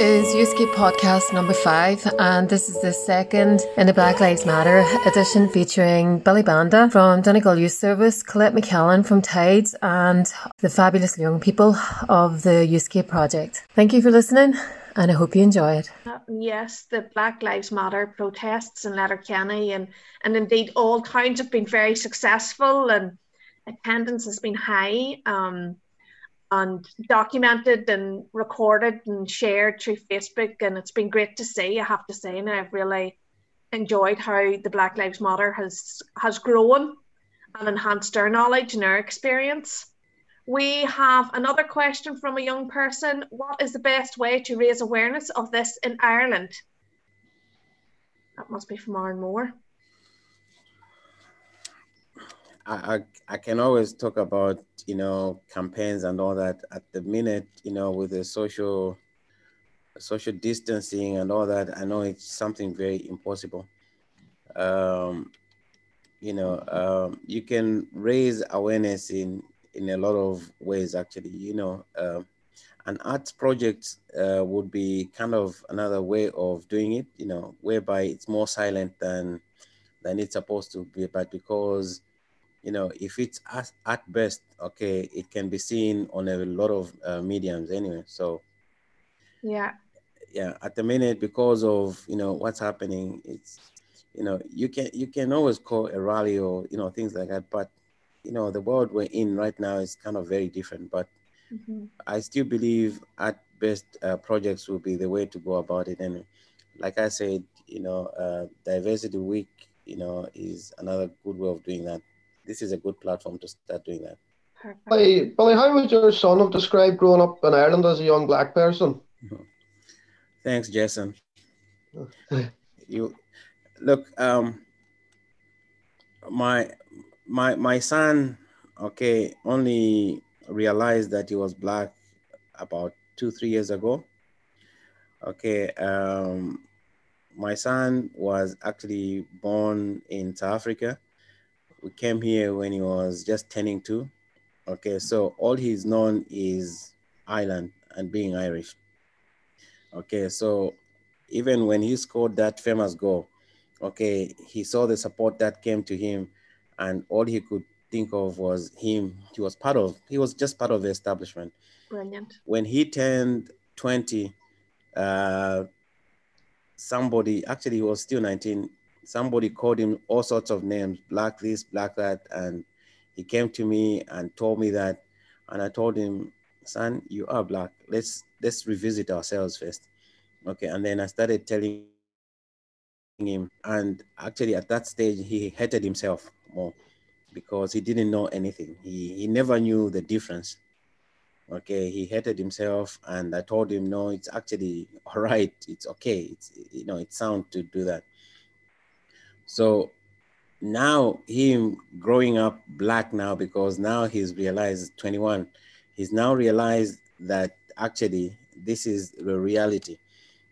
is Youthscape podcast number five, and this is the second in the Black Lives Matter edition featuring Billy Banda from Donegal Youth Service, Colette McKellen from Tides, and the fabulous young people of the Youthscape project. Thank you for listening, and I hope you enjoy it. Uh, yes, the Black Lives Matter protests in Letterkenny and, and indeed all towns have been very successful and attendance has been high. Um, and documented and recorded and shared through Facebook. And it's been great to see, I have to say. And I've really enjoyed how the Black Lives Matter has has grown and enhanced our knowledge and our experience. We have another question from a young person. What is the best way to raise awareness of this in Ireland? That must be from Aaron Moore. I, I, can always talk about you know campaigns and all that at the minute you know with the social social distancing and all that. I know it's something very impossible. Um, you know um, you can raise awareness in in a lot of ways actually you know uh, an arts project uh, would be kind of another way of doing it you know whereby it's more silent than than it's supposed to be but because you know, if it's at, at best, okay, it can be seen on a lot of uh, mediums anyway. So, yeah, yeah, at the minute, because of you know what's happening, it's you know you can you can always call a rally or you know things like that, but you know the world we're in right now is kind of very different. But mm-hmm. I still believe at best uh, projects will be the way to go about it. And like I said, you know, uh, diversity week, you know, is another good way of doing that this is a good platform to start doing that. Billy, Billy, how would your son have described growing up in Ireland as a young black person? Thanks, Jason. you look, um, my my my son, okay, only realized that he was black about two three years ago. Okay, um, my son was actually born in South Africa we came here when he was just turning two. Okay, so all he's known is Ireland and being Irish. Okay, so even when he scored that famous goal, okay, he saw the support that came to him, and all he could think of was him. He was part of, he was just part of the establishment. Brilliant. When he turned 20, uh, somebody, actually, he was still 19, somebody called him all sorts of names, black this, black that, and he came to me and told me that, and I told him, son, you are black. Let's let's revisit ourselves first, okay? And then I started telling him, and actually at that stage he hated himself more because he didn't know anything. He he never knew the difference. Okay, he hated himself, and I told him, no, it's actually all right. It's okay. It's you know, it's sound to do that. So now him growing up black now because now he's realized 21 he's now realized that actually this is the reality.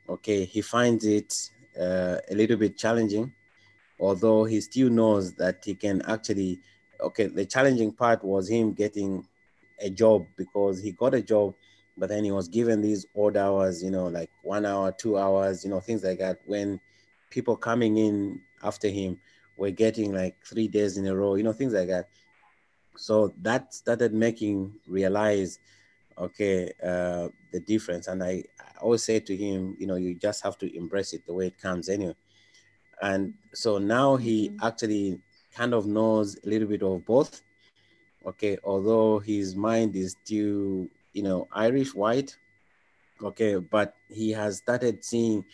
Okay he finds it uh, a little bit challenging although he still knows that he can actually okay the challenging part was him getting a job because he got a job but then he was given these odd hours you know like one hour two hours you know things like that when people coming in after him were getting like three days in a row, you know, things like that. So that started making realize, okay, uh, the difference. And I, I always say to him, you know, you just have to embrace it the way it comes anyway. And so now he mm-hmm. actually kind of knows a little bit of both. Okay, although his mind is still, you know, Irish white. Okay, but he has started seeing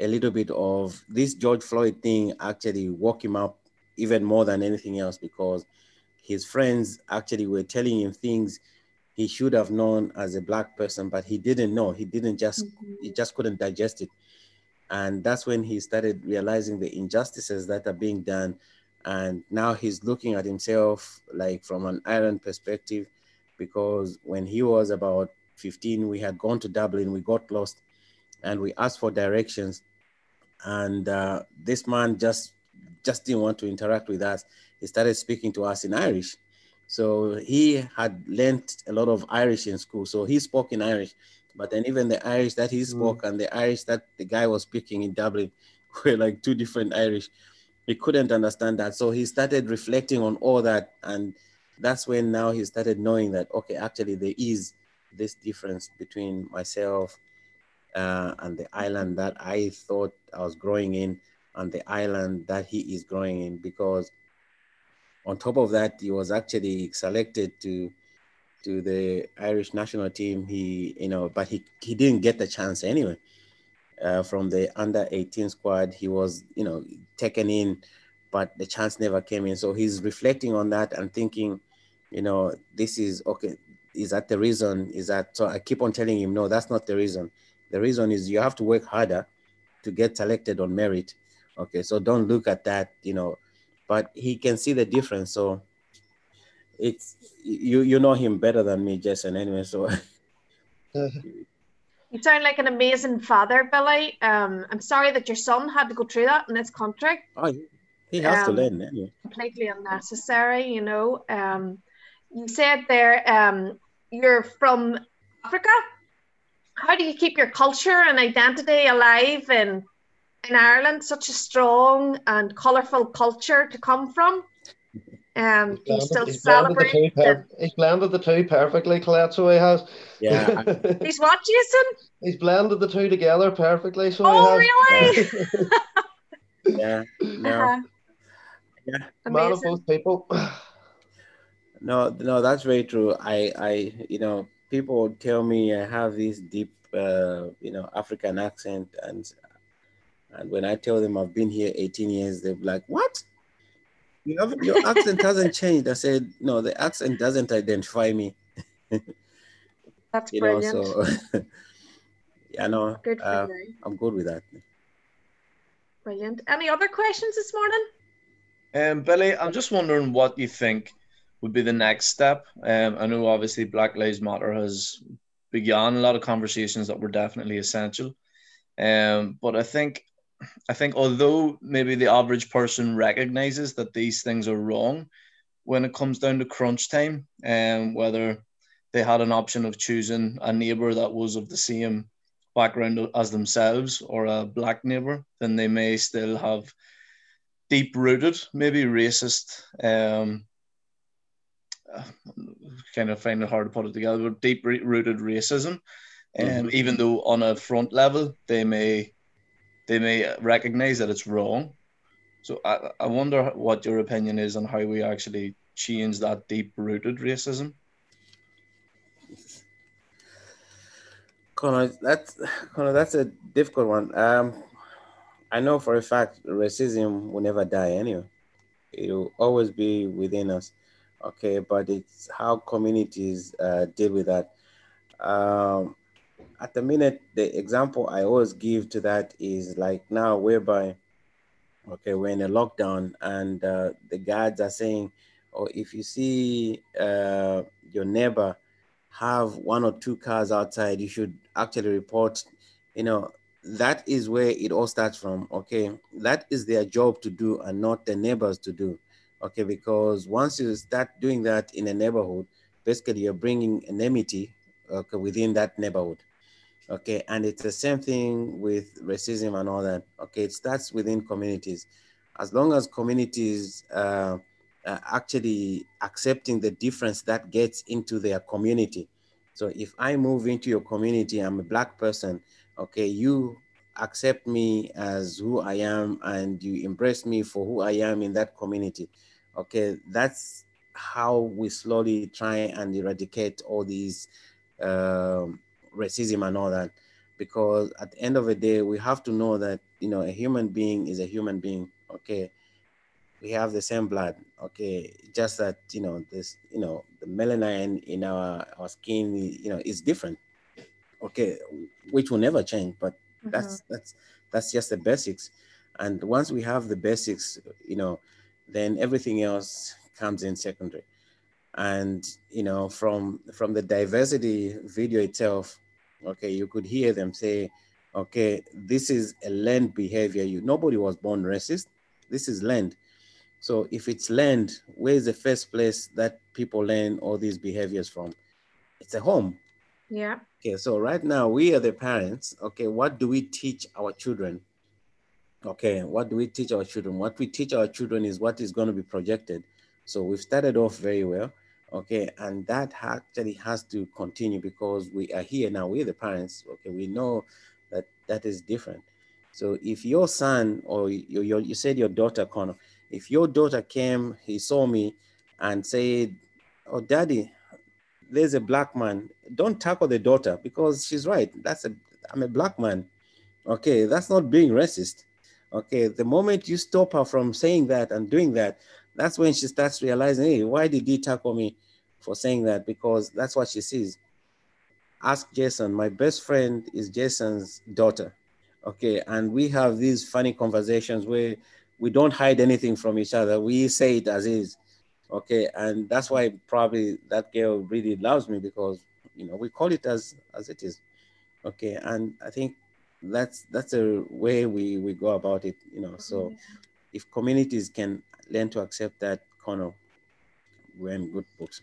a little bit of this George Floyd thing actually woke him up even more than anything else because his friends actually were telling him things he should have known as a black person, but he didn't know. He didn't just mm-hmm. he just couldn't digest it. And that's when he started realizing the injustices that are being done. And now he's looking at himself like from an Ireland perspective, because when he was about 15, we had gone to Dublin, we got lost and we asked for directions. And uh, this man just just didn't want to interact with us. He started speaking to us in Irish. So he had learned a lot of Irish in school. So he spoke in Irish But then even the Irish that he spoke mm. and the Irish that the guy was speaking in Dublin were like two different Irish. He couldn't understand that. So he started reflecting on all that. And that's when now he started knowing that, okay, actually there is this difference between myself uh, and the island that I thought I was growing in and the island that he is growing in because on top of that he was actually selected to to the Irish national team. He, you know, but he, he didn't get the chance anyway. Uh, from the under 18 squad, he was, you know, taken in, but the chance never came in. So he's reflecting on that and thinking, you know, this is okay. Is that the reason? Is that so? I keep on telling him, no, that's not the reason. The reason is you have to work harder to get selected on merit. Okay, so don't look at that, you know, but he can see the difference. So it's you you know him better than me, Jason. Anyway, so. You sound like an amazing father, Billy. Um, I'm sorry that your son had to go through that in this country. Oh, he has um, to learn anyway. Completely unnecessary, you know. Um, you said there um, you're from Africa. How do you keep your culture and identity alive in in Ireland? Such a strong and colourful culture to come from. Um, he's, blended, still he's celebrating. Per- he's blended the two perfectly, Colette, so he has. Yeah. he's what, Jason? He's blended the two together perfectly, so oh, really? yeah. No. Uh-huh. Yeah. Man of both people. no, no, that's very true. I, I, you know, people tell me I have this deep, uh, you know, African accent, and and when I tell them I've been here 18 years, they're like, "What? You have, your accent hasn't changed. I said, no, the accent doesn't identify me. That's you brilliant. Know, so yeah, no, good uh, I'm good with that. Brilliant. Any other questions this morning? Um, Billy, I'm just wondering what you think would be the next step. Um, I know obviously Black Lives Matter has begun a lot of conversations that were definitely essential. Um, but I think I think although maybe the average person recognizes that these things are wrong, when it comes down to crunch time, and um, whether they had an option of choosing a neighbor that was of the same background as themselves or a black neighbor, then they may still have deep rooted, maybe racist. Um, kind of find it hard to put it together, but deep rooted racism. Um, mm-hmm. even though on a front level they may they may recognize that it's wrong. So I, I wonder what your opinion is on how we actually change that deep rooted racism. Connor, that's Connor, that's a difficult one. Um, I know for a fact racism will never die anyway. It'll always be within us. Okay, but it's how communities uh, deal with that. Um, at the minute, the example I always give to that is like now, whereby, okay, we're in a lockdown and uh, the guards are saying, or oh, if you see uh, your neighbor have one or two cars outside, you should actually report, you know, that is where it all starts from. Okay, that is their job to do and not the neighbors to do. Okay, because once you start doing that in a neighborhood, basically you're bringing enmity okay, within that neighborhood. Okay, and it's the same thing with racism and all that. Okay, it starts within communities. As long as communities uh, are actually accepting the difference that gets into their community. So if I move into your community, I'm a black person. Okay, you accept me as who I am and you embrace me for who I am in that community. Okay, that's how we slowly try and eradicate all these um, racism and all that. Because at the end of the day we have to know that you know a human being is a human being okay? We have the same blood okay? Just that you know this you know the melanin in our our skin you know is different okay? Which will never change but mm-hmm. that's that's that's just the basics. And once we have the basics you know then everything else comes in secondary and you know from from the diversity video itself okay you could hear them say okay this is a learned behavior you nobody was born racist this is learned so if it's learned where is the first place that people learn all these behaviors from it's a home Yeah. Okay, so right now we are the parents. Okay, what do we teach our children? Okay, what do we teach our children? What we teach our children is what is going to be projected. So we've started off very well. Okay, and that actually has to continue because we are here now. We're the parents. Okay, we know that that is different. So if your son or your, your you said your daughter, Connor, if your daughter came, he saw me and said, "Oh, daddy, there's a black man." Don't tackle the daughter because she's right. That's a I'm a black man. Okay, that's not being racist. Okay, the moment you stop her from saying that and doing that, that's when she starts realizing, hey, why did he tackle me for saying that? Because that's what she sees. Ask Jason. My best friend is Jason's daughter. Okay, and we have these funny conversations where we don't hide anything from each other. We say it as is. Okay, and that's why probably that girl really loves me because you know we call it as as it is. Okay, and I think that's that's a way we we go about it you know so mm-hmm. if communities can learn to accept that kind of we're in good books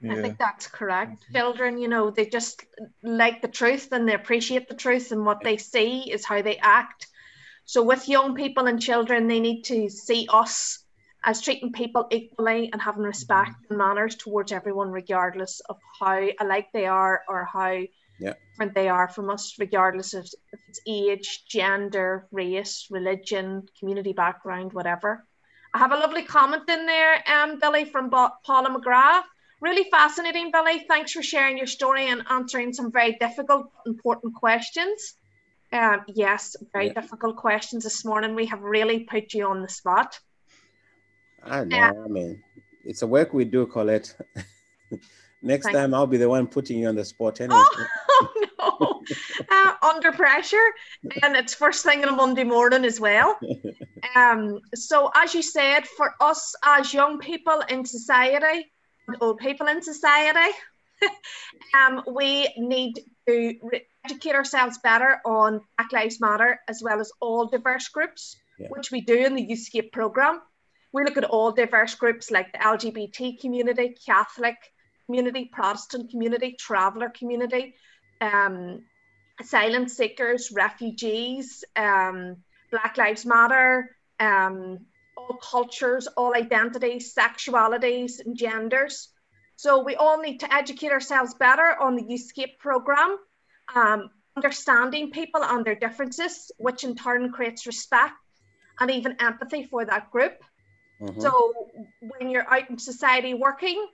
yeah. I think that's correct. Mm-hmm. Children, you know, they just like the truth and they appreciate the truth, and what they see is how they act. So, with young people and children, they need to see us as treating people equally and having respect mm-hmm. and manners towards everyone, regardless of how alike they are or how yeah. different they are from us, regardless of if it's age, gender, race, religion, community background, whatever. I have a lovely comment in there, um, Billy, from Paula McGrath. Really fascinating, Billy. Thanks for sharing your story and answering some very difficult, important questions. Um, yes, very yeah. difficult questions this morning. We have really put you on the spot. I know. Uh, I mean, it's a work we do, Colette. Next Thank time, I'll be the one putting you on the spot anyway. Oh, no. uh, under pressure. And it's first thing on a Monday morning as well. Um, so, as you said, for us as young people in society, old people in society, um, we need to educate ourselves better on Black Lives Matter as well as all diverse groups, yeah. which we do in the Youthscape program. We look at all diverse groups like the LGBT community, Catholic, community, Protestant community, traveller community, um, asylum seekers, refugees, um, Black Lives Matter, um, all cultures, all identities, sexualities, and genders. So we all need to educate ourselves better on the Youthscape program, um, understanding people and their differences, which in turn creates respect and even empathy for that group. Mm-hmm. So when you're out in society working,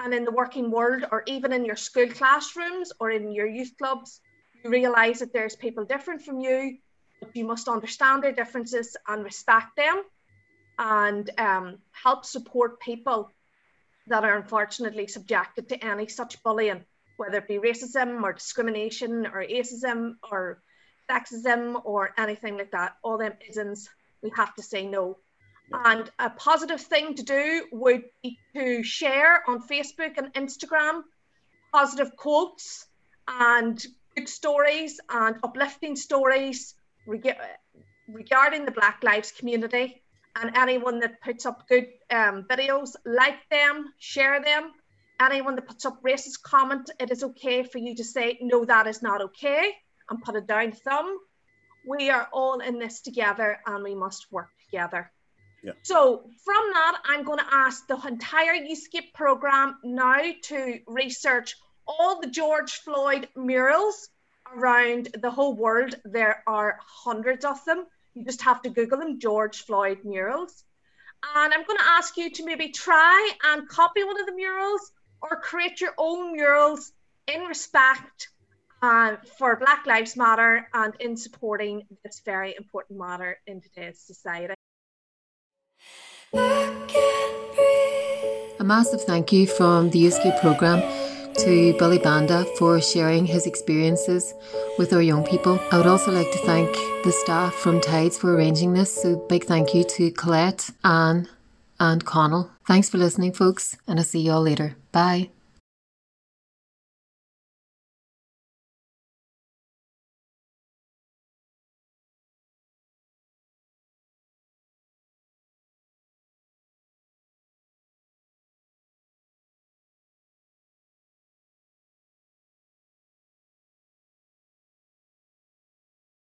and in the working world or even in your school classrooms or in your youth clubs you realize that there's people different from you but you must understand their differences and respect them and um, help support people that are unfortunately subjected to any such bullying whether it be racism or discrimination or ageism or sexism or anything like that. All them isms we have to say no and a positive thing to do would be to share on Facebook and Instagram positive quotes and good stories and uplifting stories reg- regarding the Black Lives community. And anyone that puts up good um, videos, like them, share them. Anyone that puts up racist comment, it is okay for you to say, no, that is not okay, and put a down thumb. We are all in this together and we must work together. So from that, I'm going to ask the entire Youthscape program now to research all the George Floyd murals around the whole world. There are hundreds of them. You just have to Google them, George Floyd murals. And I'm going to ask you to maybe try and copy one of the murals or create your own murals in respect uh, for Black Lives Matter and in supporting this very important matter in today's society. A massive thank you from the Youthscape programme to Billy Banda for sharing his experiences with our young people. I would also like to thank the staff from Tides for arranging this. So, big thank you to Colette, Anne, and Connell. Thanks for listening, folks, and I'll see you all later. Bye.